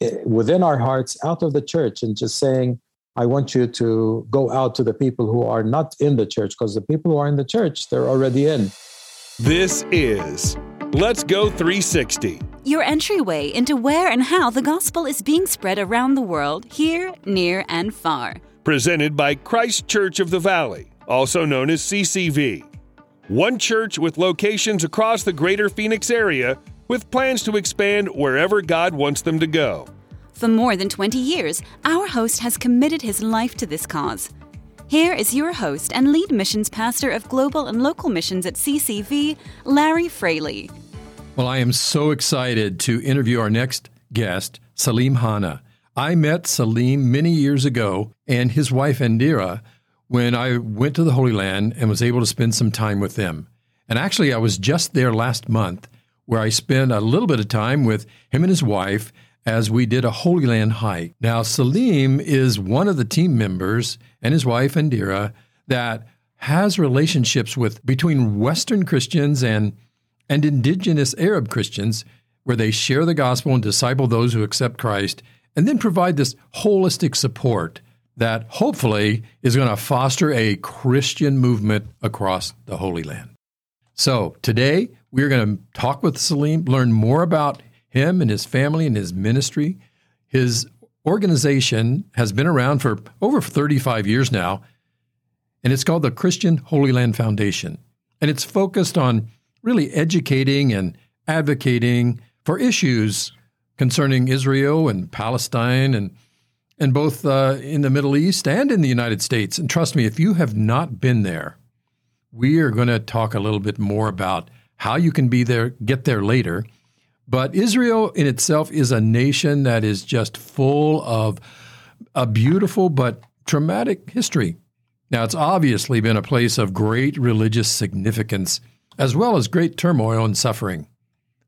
eh, within our hearts out of the church and just saying, I want you to go out to the people who are not in the church because the people who are in the church, they're already in. This is Let's Go 360. Your entryway into where and how the gospel is being spread around the world, here, near, and far. Presented by Christ Church of the Valley, also known as CCV. One church with locations across the greater Phoenix area with plans to expand wherever God wants them to go. For more than 20 years, our host has committed his life to this cause. Here is your host and lead missions pastor of global and local missions at CCV, Larry Fraley. Well, I am so excited to interview our next guest, Saleem Hanna. I met Saleem many years ago and his wife Andrea when I went to the Holy Land and was able to spend some time with them. And actually, I was just there last month where I spent a little bit of time with him and his wife as we did a Holy Land hike. Now, Saleem is one of the team members and his wife Indira that has relationships with between Western Christians and and indigenous Arab Christians where they share the gospel and disciple those who accept Christ and then provide this holistic support that hopefully is going to foster a Christian movement across the Holy Land. So, today we're going to talk with Saleem, learn more about him and his family and his ministry. His organization has been around for over 35 years now, and it's called the Christian Holy Land Foundation. And it's focused on really educating and advocating for issues concerning Israel and Palestine and and both uh, in the Middle East and in the United States. And trust me, if you have not been there, we are going to talk a little bit more about how you can be there, get there later, but Israel in itself is a nation that is just full of a beautiful but traumatic history. Now, it's obviously been a place of great religious significance as well as great turmoil and suffering.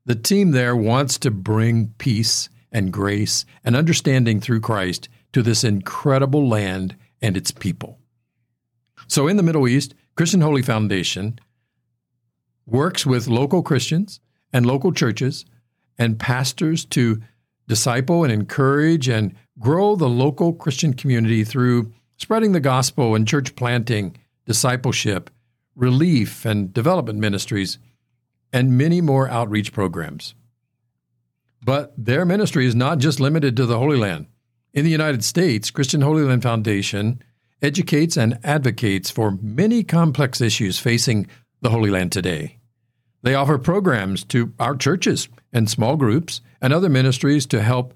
The team there wants to bring peace and grace and understanding through Christ to this incredible land and its people. So, in the Middle East, Christian Holy Foundation works with local Christians and local churches and pastors to disciple and encourage and grow the local Christian community through spreading the gospel and church planting, discipleship, relief and development ministries, and many more outreach programs. But their ministry is not just limited to the Holy Land. In the United States, Christian Holy Land Foundation educates and advocates for many complex issues facing the Holy Land today. They offer programs to our churches and small groups and other ministries to help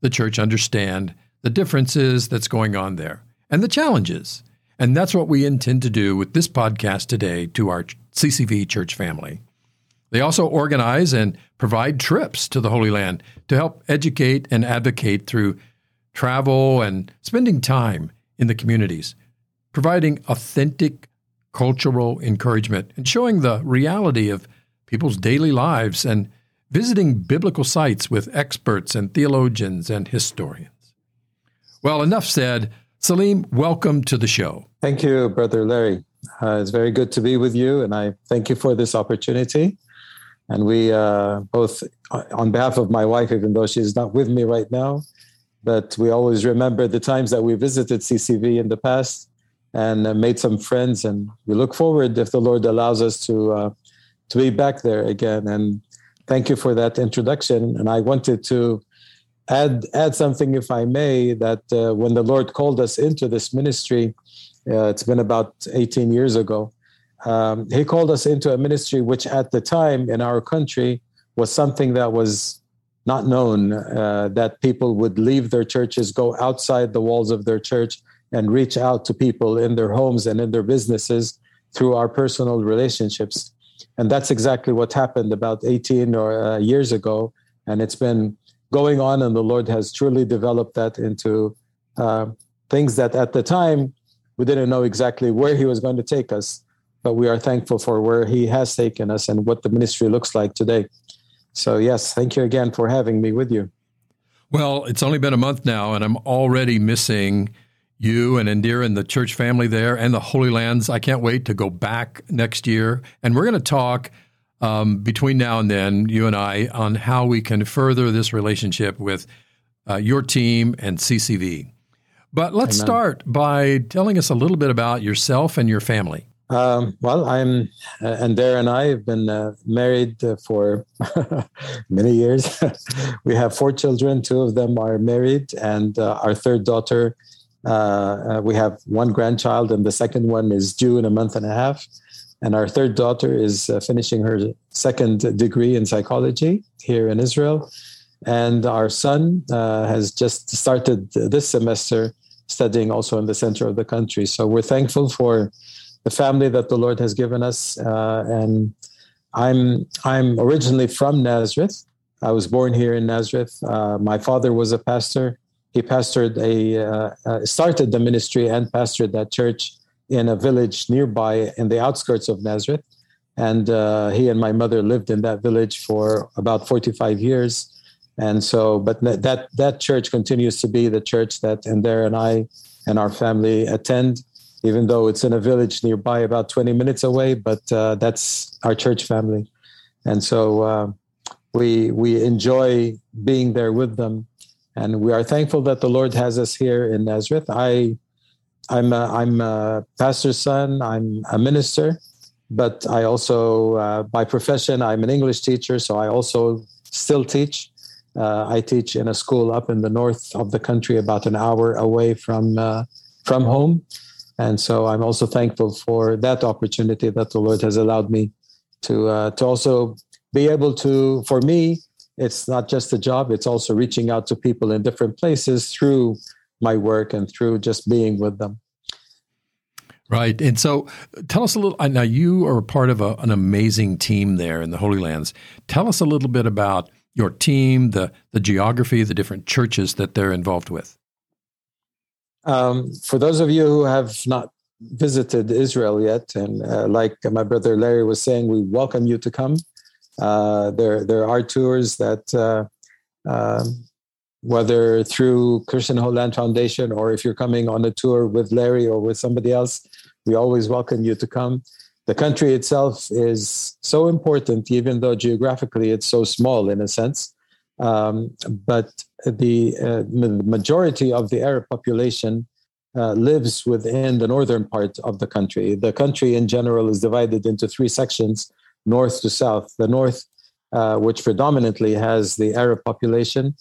the church understand the differences that's going on there and the challenges. And that's what we intend to do with this podcast today to our CCV church family. They also organize and provide trips to the Holy Land to help educate and advocate through travel and spending time in the communities, providing authentic cultural encouragement and showing the reality of people's daily lives and visiting biblical sites with experts and theologians and historians. Well, enough said. Saleem, welcome to the show. Thank you, Brother Larry. Uh, it's very good to be with you, and I thank you for this opportunity. And we uh, both, uh, on behalf of my wife, even though she's not with me right now, but we always remember the times that we visited CCV in the past and uh, made some friends. And we look forward, if the Lord allows us, to uh, to be back there again. And thank you for that introduction. And I wanted to add add something, if I may, that uh, when the Lord called us into this ministry, uh, it's been about 18 years ago. Um, he called us into a ministry which, at the time in our country, was something that was not known. Uh, that people would leave their churches, go outside the walls of their church, and reach out to people in their homes and in their businesses through our personal relationships. And that's exactly what happened about 18 or uh, years ago. And it's been going on and the lord has truly developed that into uh, things that at the time we didn't know exactly where he was going to take us. But we are thankful for where he has taken us and what the ministry looks like today. So yes thank you again for having me with you. Well it's only been a month now and i'm already missing you and Indira and the church family there and the Holy Lands. I can't wait to go back next year. And we're going to talk um, between now and then, you and I, on how we can further this relationship with uh, your team, and CCV. But let's Amen. start by telling us a little bit about yourself and your family. Um, well, I'm, uh, and Dare and I have been uh, married uh, for many years. we have four children. Two of them are married, and uh, our third daughter, uh, uh, we have one grandchild, and the second one is due in a month and a half. And our third daughter is finishing her second degree in psychology here in Israel. And our son has just started this semester studying also in the center of the country. So we're thankful for the family that the Lord has given us. Uh, and I'm I'm originally from Nazareth. I was born here in Nazareth. Uh, my father was a pastor. He pastored a uh, uh, started the ministry and pastored that church in a village nearby in the outskirts of Nazareth. And uh, he and my mother lived in that village for about 45 years. And so, but that that church continues to be the church that and there and I and our family attend even though it's in a village nearby, about 20 minutes away. But uh, that's our church family, and so uh, we we enjoy being there with them, and we are thankful that the Lord has us here in Nazareth. I I'm a, I'm a pastor's son. I'm a minister, but I also uh, by profession I'm an English teacher, so I also still teach. Uh, I teach in a school up in the north of the country, about an hour away from uh, from home and so I'm also thankful for that opportunity that the Lord has allowed me to uh, to also be able to. For me, it's not just a job; it's also reaching out to people in different places through my work and through just being with them. Right. And so tell us a little. Now, you are a part of a, an amazing team there in the Holy Lands. Tell us a little bit about your team, the, the geography, the different churches that they're involved with. Um, for those of you who have not visited Israel yet, and uh, like my brother Larry was saying, we welcome you to come. Uh, there, there are tours that, uh, um, whether through Christian Holy Land Foundation or if you're coming on a tour with Larry or with somebody else, we always welcome you to come. The country itself is so important, even though geographically it's so small in a sense. Um, but the uh, majority of the Arab population uh, lives within the northern part of the country. The country in general is divided into three sections north to south. The north, uh, which predominantly has the Arab population,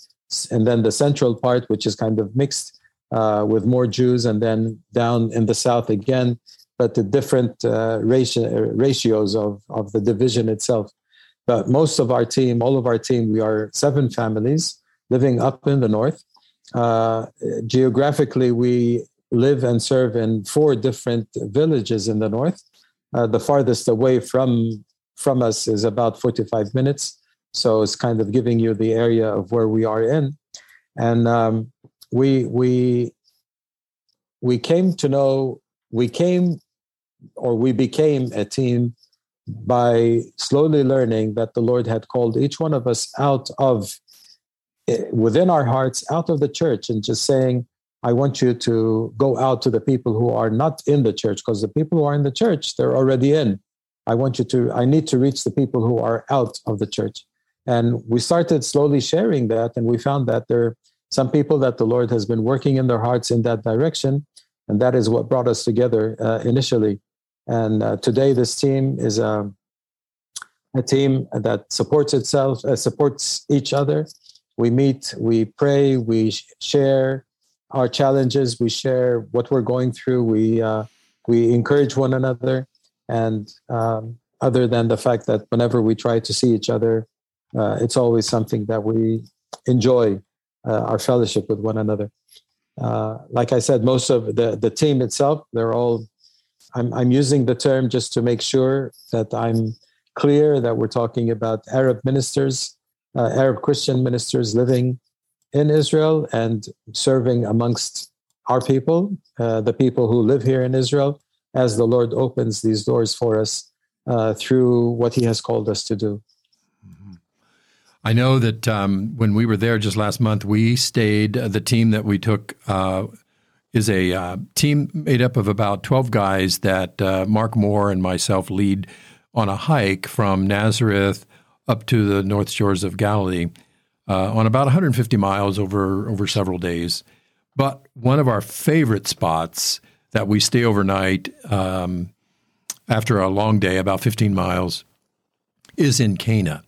and then the central part, which is kind of mixed uh, with more Jews, and then down in the south again, but the different uh, ratio, ratios of, of the division itself. But most of our team, all of our team, we are seven families living up in the north. Uh, geographically, we live and serve in four different villages in the north. Uh, the farthest away from from us is about 45 minutes, so it's kind of giving you the area of where we are in. And um, we we we came to know we came or we became a team by slowly learning that the Lord had called each one of us out of eh, within our hearts, out of the church, and just saying, I want you to go out to the people who are not in the church, because the people who are in the church, they're already in. I want you to, I need to reach the people who are out of the church. And we started slowly sharing that, and we found that there are some people that the Lord has been working in their hearts in that direction. And that is what brought us together uh, initially. And uh, today, this team is a, a team that supports itself, uh, supports each other. We meet, we pray, we share our challenges, we share what we're going through, we uh, we encourage one another. And um, other than the fact that whenever we try to see each other, uh, it's always something that we enjoy uh, our fellowship with one another. Uh, like I said, most of the the team itself, they're all I'm, I'm using the term just to make sure that I'm clear that we're talking about Arab ministers, uh, Arab Christian ministers living in Israel and serving amongst our people, uh, the people who live here in Israel, as the Lord opens these doors for us uh, through what He has called us to do. Mm-hmm. I know that um, when we were there just last month, we stayed, uh, the team that we took uh, is a uh, team made up of about 12 guys that uh, Mark Moore and myself lead on a hike from Nazareth up to the north shores of Galilee. uh, on about 150 miles over over several days. But one of our favorite spots that we stay overnight um, after a long day, about 15 miles, is in Cana.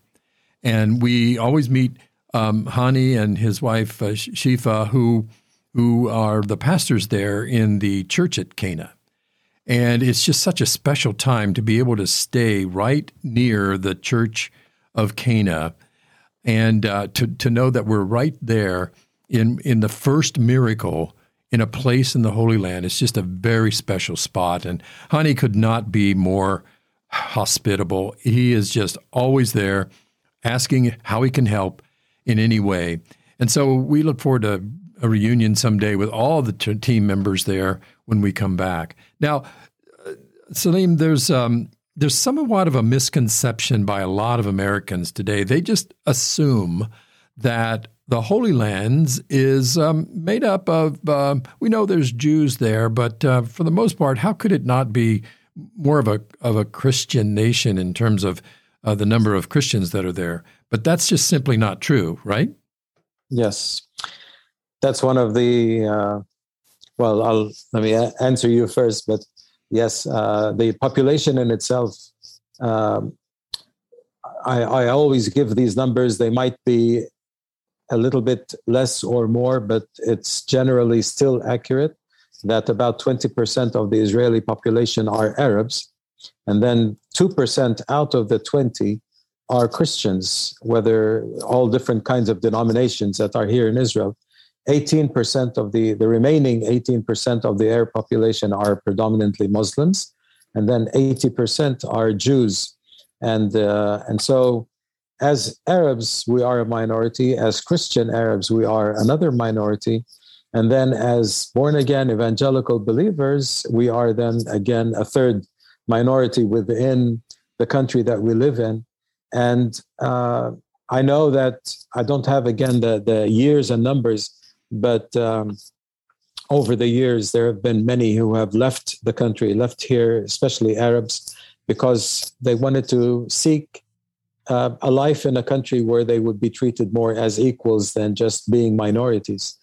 And we always meet um, Hani and his wife uh, Shifa, who who are the pastors there in the church at Cana. And it's just such a special time to be able to stay right near the church of Cana and uh, to, to know that we're right there in, in the first miracle in a place in the Holy Land. It's just a very special spot. And Hani could not be more hospitable. He is just always there asking how he can help in any way. And so we look forward to a reunion someday with all the t- team members there when we come back. Now, uh, Saleem, there's um, there's somewhat of a misconception by a lot of Americans today. They just assume that the Holy Lands is um, made up of. Uh, we know there's Jews there, but uh, for the most part, how could it not be more of a of a Christian nation in terms of uh, the number of Christians that are there? But that's just simply not true, right? Yes, that's one of the. Uh, well, I'll let me answer you first, but yes, uh, the population in itself. Um, I, I always give these numbers. They might be a little bit less or more, but it's generally still accurate that about 20% of the Israeli population are Arabs, and then 2% out of the 20 are Christians, whether all different kinds of denominations that are here in Israel. 18% of the, the remaining 18% of the Arab population are predominantly Muslims, and then 80% are Jews. And, uh, and so, as Arabs, we are a minority. As Christian Arabs, we are another minority. And then, as born again evangelical believers, we are then again a third minority within the country that we live in. And uh, I know that I don't have again the, the years and numbers, but um, over the years, there have been many who have left the country, left here, especially Arabs, because they wanted to seek uh, a life in a country where they would be treated more as equals than just being minorities.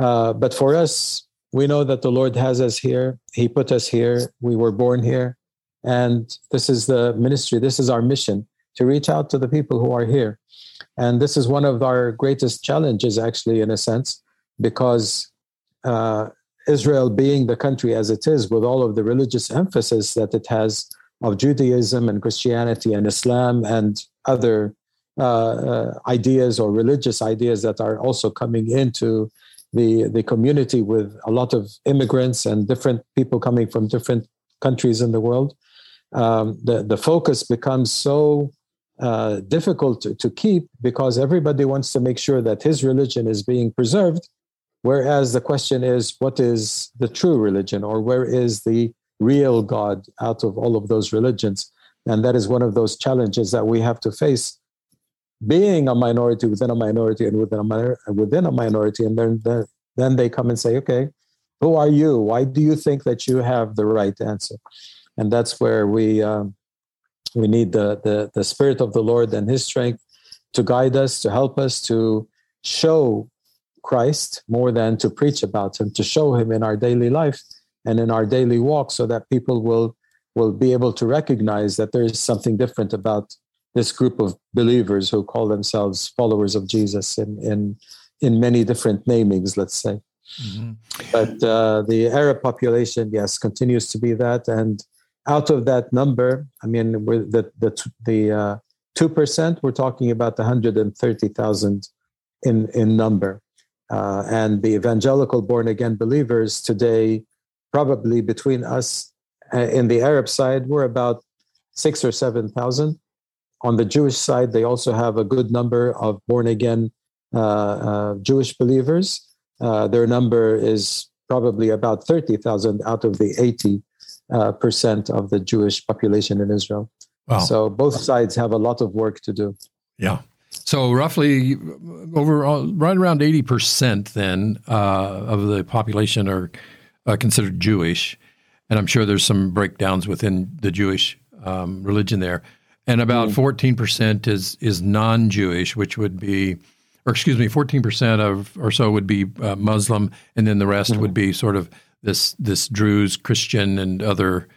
Uh, but for us, we know that the Lord has us here. He put us here. We were born here. And this is the ministry, this is our mission to reach out to the people who are here. And this is one of our greatest challenges, actually, in a sense, because uh, Israel, being the country as it is, with all of the religious emphasis that it has of Judaism and Christianity and Islam and other uh, uh, ideas or religious ideas that are also coming into the, the community with a lot of immigrants and different people coming from different countries in the world. Um, the, the focus becomes so uh, difficult to, to keep because everybody wants to make sure that his religion is being preserved Whereas the question is, what is the true religion, or where is the real God out of all of those religions? And that is one of those challenges that we have to face, being a minority within a minority and within a minor, within a minority. And then then they come and say, okay, who are you? Why do you think that you have the right answer? And that's where we um, we need the, the the spirit of the Lord and His strength to guide us, to help us, to show Christ more than to preach about him, to show him in our daily life and in our daily walk so that people will will be able to recognize that there is something different about this group of believers who call themselves followers of Jesus in in in many different namings, let's say. Mm-hmm. But uh, the Arab population, yes, continues to be that, and out of that number, I mean, the the the uh, two uh, percent, we're talking about one hundred and thirty thousand in in number. Uh, and the evangelical born again believers today, probably between us in the Arab side, we're about six or 7,000. On the Jewish side, they also have a good number of born again uh, uh, Jewish believers. Uh, their number is probably about 30,000 out of the 80 uh, percent of the Jewish population in Israel. Wow. So both sides have a lot of work to do. Yeah. So roughly over right around 80% then uh, of the population are uh, considered Jewish. And I'm sure there's some breakdowns within the Jewish um, religion there. And about mm. 14% is, is non Jewish, which would be or excuse me, 14% of or so would be uh, Muslim, and then the rest mm-hmm. would be sort of this this Druze, Christian, and other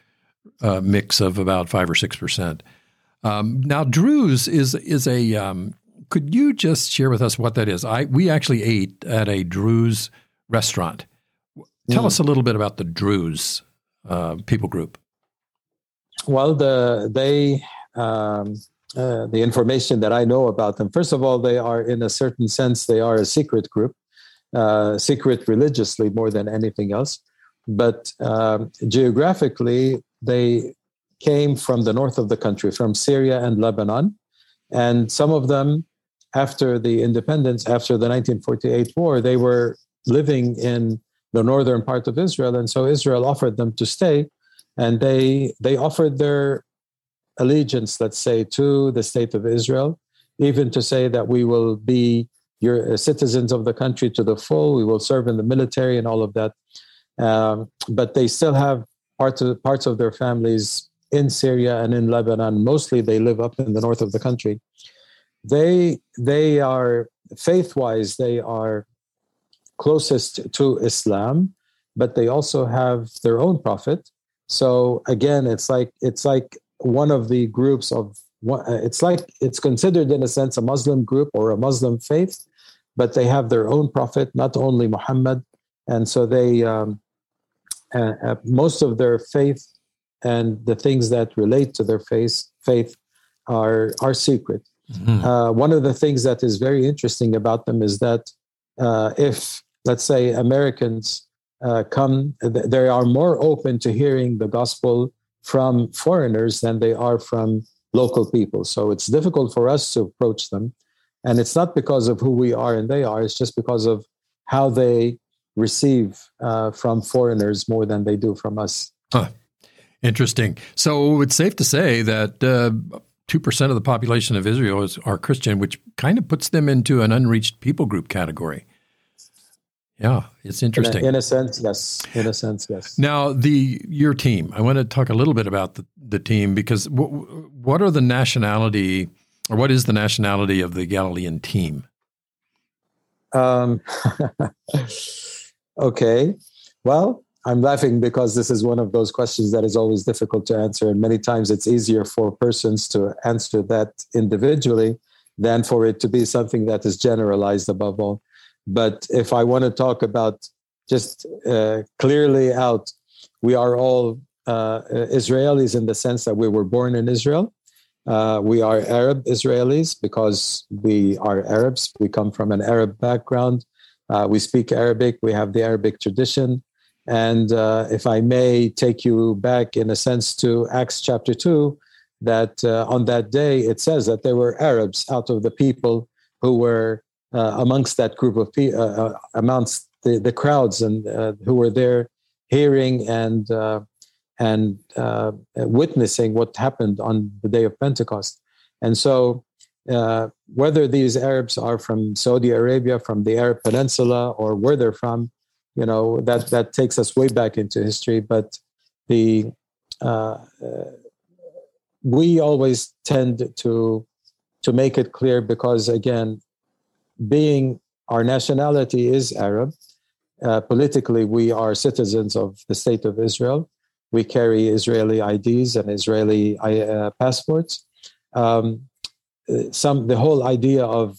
uh, mix of about five or six percent. Um, now, Druze is is a. Um, could you just share with us what that is? I we actually ate at a Druze restaurant. Tell mm. us a little bit about the Druze uh, people group. Well, the they um, uh, the information that I know about them. First of all, they are in a certain sense they are a secret group, uh, secret religiously more than anything else. But um, geographically, they came from the north of the country, from Syria and Lebanon, and some of them, after the independence, after the 1948 war, they were living in the northern part of Israel, and so Israel offered them to stay, and they they offered their allegiance, let's say, to the state of Israel, even to say that we will be your uh, citizens of the country to the full, we will serve in the military and all of that. Um, but they still have parts of parts of their families in Syria and in Lebanon. Mostly, they live up in the north of the country. They they are faith wise they are closest to Islam, but they also have their own prophet. So again, it's like it's like one of the groups of it's like it's considered in a sense a Muslim group or a Muslim faith, but they have their own prophet, not only Muhammad, and so they um, uh, uh, most of their faith and the things that relate to their faith faith are are secret. Mm-hmm. Uh, one of the things that is very interesting about them is that uh, if let's say Americans uh, come, they are more open to hearing the gospel from foreigners than they are from local people. So it's difficult for us to approach them. And it's not because of who we are and they are, it's just because of how they receive uh, from foreigners more than they do from us. Huh. Interesting. So it's safe to say that uh, 2% of the population of Israel is, are Christian, which kind of puts them into an unreached people group category. Yeah, it's interesting. In a, in a, sense, yes. In a sense, yes. Now, the your team. I want to talk a little bit about the, the team because w- what are the nationality or what is the nationality of the Galilean team? Um, okay. Well, I'm laughing because this is one of those questions that is always difficult to answer, and many times it's easier for persons to answer that individually than for it to be something that is generalized above all. But if I want to talk about just uh, clearly out, we are all uh, Israelis in the sense that we were born in Israel. Uh, we are Arab Israelis because we are Arabs. We come from an Arab background. Uh, we speak Arabic. We have the Arabic tradition. And uh, if I may take you back in a sense to Acts chapter 2, that uh, on that day it says that there were Arabs out of the people who were uh, amongst that group of people, uh, uh, amongst the, the crowds and who were there hearing and and witnessing what happened on the day of Pentecost. And so, whether these Arabs are from Saudi Arabia, from the Arab Peninsula, or where they're from, you know that that takes us way back into history. But the uh, we always tend to to make it clear because again being our nationality is Arab. Uh, politically, we are citizens of the state of Israel. We carry Israeli IDs and Israeli uh, passports. Um, some the whole idea of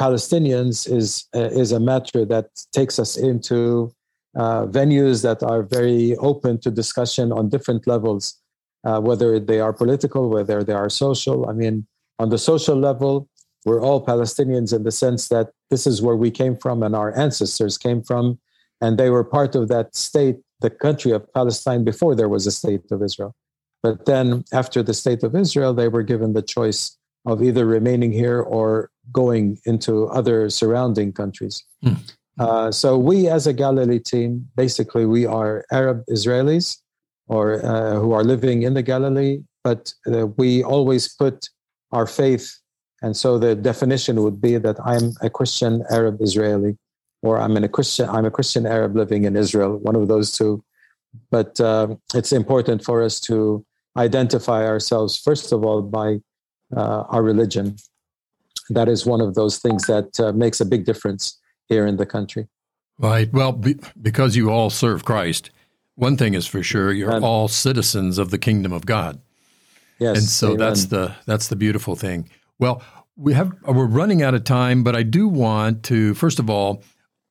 Palestinians is uh, is a matter that takes us into uh, venues that are very open to discussion on different levels, uh, whether they are political, whether they are social. I mean, on the social level, we're all Palestinians in the sense that this is where we came from and our ancestors came from, and they were part of that state, the country of Palestine, before there was a state of Israel. But then, after the state of Israel, they were given the choice of either remaining here or going into other surrounding countries. Mm. Uh, so we, as a Galilee team, basically we are Arab Israelis or uh, who are living in the Galilee, but uh, we always put our faith and so the definition would be that I'm a Christian Arab Israeli, or I'm a Christian I'm a Christian Arab living in Israel, one of those two. But uh, it's important for us to identify ourselves first of all by uh, our religion. that is one of those things that uh, makes a big difference here in the country. Right. Well, be, because you all serve Christ, one thing is for sure: you're all citizens of the kingdom of God. Yes, and so amen. that's the that's the beautiful thing. Well, we have we're running out of time, but I do want to first of all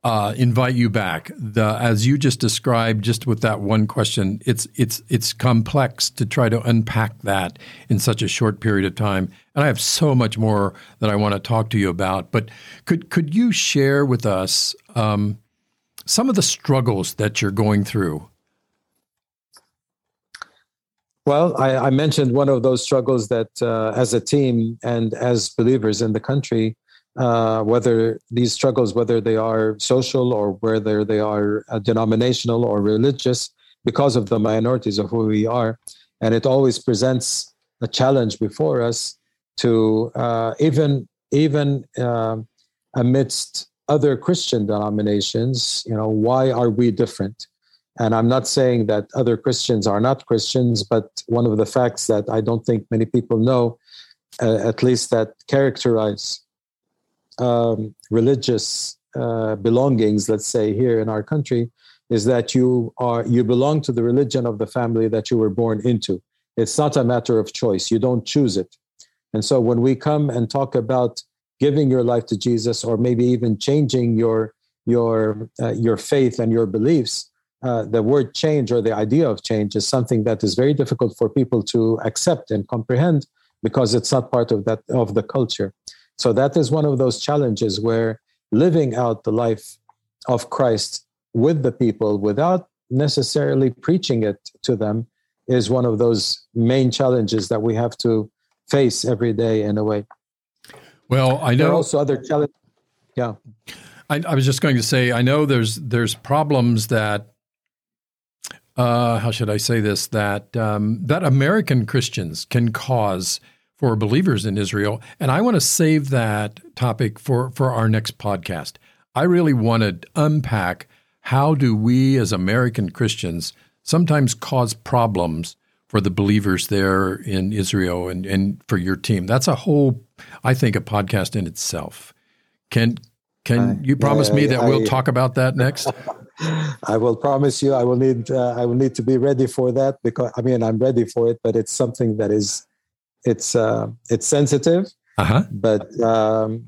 uh, invite you back. The, as you just described, just with that one question, it's it's it's complex to try to unpack that in such a short period of time. And I have so much more that I want to talk to you about. But could could you share with us um, some of the struggles that you're going through? Well, I, I mentioned one of those struggles that, uh, as a team and as believers in the country, uh, whether these struggles, whether they are social or whether they are uh, denominational or religious, because of the minorities of who we are. And it always presents a challenge before us to uh, even even uh, amidst other Christian denominations, you know, why are we different? And I'm not saying that other Christians are not Christians, but one of the facts that I don't think many people know, uh, at least that characterize um, religious uh, belongings, let's say here in our country, is that you are you belong to the religion of the family that you were born into. It's not a matter of choice. You don't choose it. And so when we come and talk about giving your life to Jesus, or maybe even changing your your uh, your faith and your beliefs, uh, the word change or the idea of change is something that is very difficult for people to accept and comprehend because it's not part of that of the culture. So that is one of those challenges where living out the life of Christ with the people without necessarily preaching it to them is one of those main challenges that we have to face every day in a way. Well, I know there are also other challenges. Yeah. I, I, was just going to say, I know there's there's problems that uh, how should I say this that um, that American Christians can cause for believers in Israel. And I want to save that topic for, for our next podcast. I really want to unpack how do we as American Christians sometimes cause problems for the believers there in Israel and, and for your team. That's a whole, I think, a podcast in itself. Can can you promise me that I, we'll talk about that next? I will promise you. I will need. Uh, I will need to be ready for that because I mean I'm ready for it, but it's something that is it's uh, it's sensitive. Uh-huh. But um,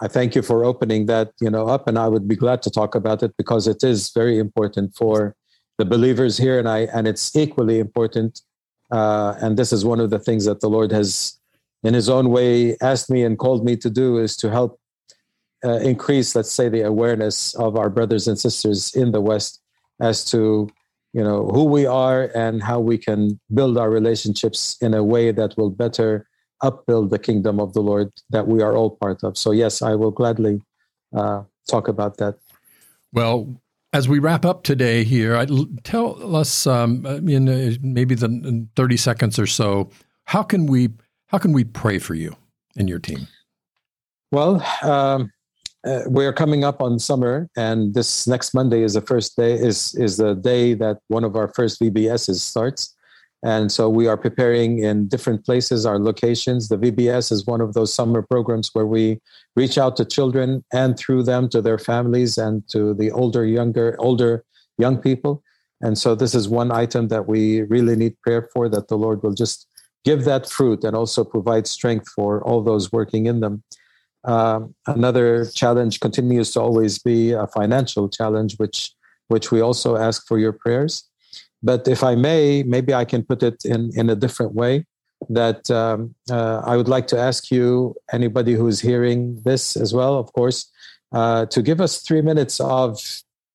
I thank you for opening that you know up, and I would be glad to talk about it because it is very important for the believers here, and I and it's equally important. Uh, and this is one of the things that the Lord has, in His own way, asked me and called me to do is to help uh, increase, let's say, the awareness of our brothers and sisters in the West as to you know who we are and how we can build our relationships in a way that will better upbuild the kingdom of the lord that we are all part of. So yes i will gladly uh, talk about that. Well as we wrap up today here I, tell us um, in uh, maybe the 30 seconds or so how can we how can we pray for you and your team? Well um, uh, we are coming up on summer, and this next Monday is the first day is is the day that one of our first VBSs starts, and so we are preparing in different places, our locations. The VBS is one of those summer programs where we reach out to children and through them to their families and to the older, younger, older young people. And so this is one item that we really need prayer for that the Lord will just give that fruit and also provide strength for all those working in them. Um, another challenge continues to always be a financial challenge, which which we also ask for your prayers. But if I may, maybe I can put it in in a different way. That um, uh, I would like to ask you, anybody who's hearing this as well, of course, uh, to give us three minutes of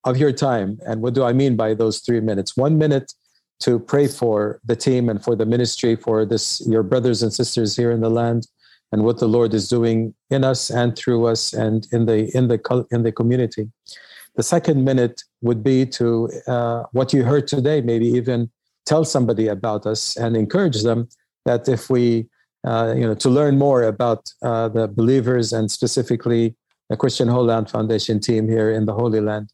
of your time. And what do I mean by those three minutes? One minute to pray for the team and for the ministry, for this your brothers and sisters here in the land and what the Lord is doing in us and through us and in the in the in the community. The second minute would be to uh, what you heard today, maybe even tell somebody about us and encourage them that if we, uh, you know, to learn more about uh, the believers and specifically the Christian Holy Land Foundation team here in the Holy Land.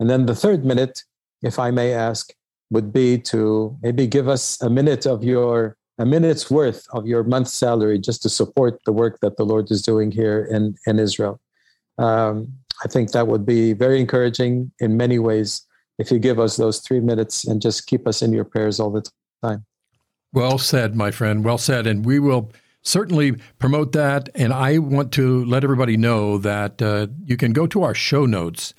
And then the third minute, if I may ask, would be to maybe give us a minute of your a minute's worth of your month's salary just to support the work that the Lord is doing here in, in Israel. Um, I think that would be very encouraging in many ways if you give us those three minutes and just keep us in your prayers all the time. Well said, my friend. Well said. And we will certainly promote that. And I want to let everybody know that uh, you can go to our show notes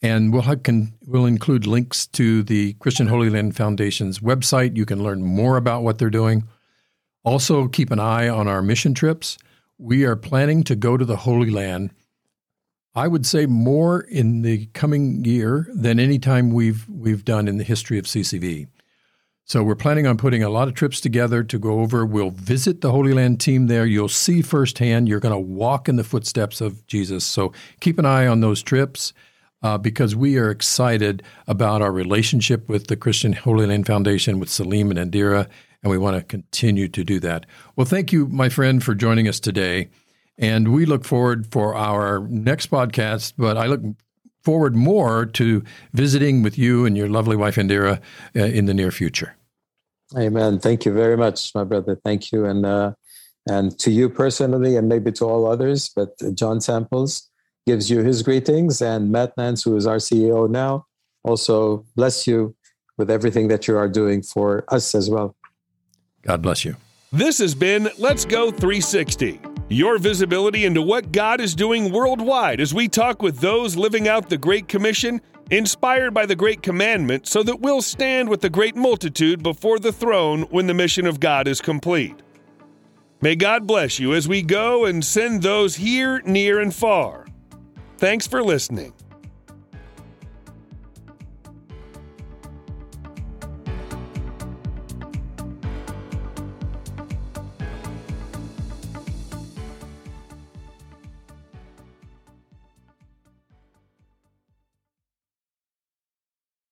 and we'll, have, we'll include links to the Christian Holy Land Foundation's website. You can learn more about what they're doing. Also, keep an eye on our mission trips. We are planning to go to the Holy Land I would say more in the coming year than any time we've we've done in the history of CCV. So we're planning on putting a lot of trips together to go over. We'll visit the Holy Land team there. You'll see firsthand. You're going to walk in the footsteps of Jesus. So keep an eye on those trips uh, because we are excited about our relationship with the Christian Holy Land Foundation, with Saleem and Indira, and we want to continue to do that. Well, thank you, my friend, for joining us today. And we look forward for our next podcast, but I look forward more to visiting with you and your lovely wife, Indira, uh, in the near future. Amen. Thank you very much, my brother. Thank you. And, uh, and to you personally, and maybe to all others, but John Samples gives you his greetings, and Matt Nance, who is our CEO now, also bless you with everything that you are doing for us as well. God bless you. This has been Let's Go 360 your visibility into what God is doing worldwide as we talk with those living out the Great Commission, inspired by the Great Commandment, so that we'll stand with the great multitude before the throne when the mission of God is complete. May God bless you as we go and send those here, near, and far. Thanks for listening.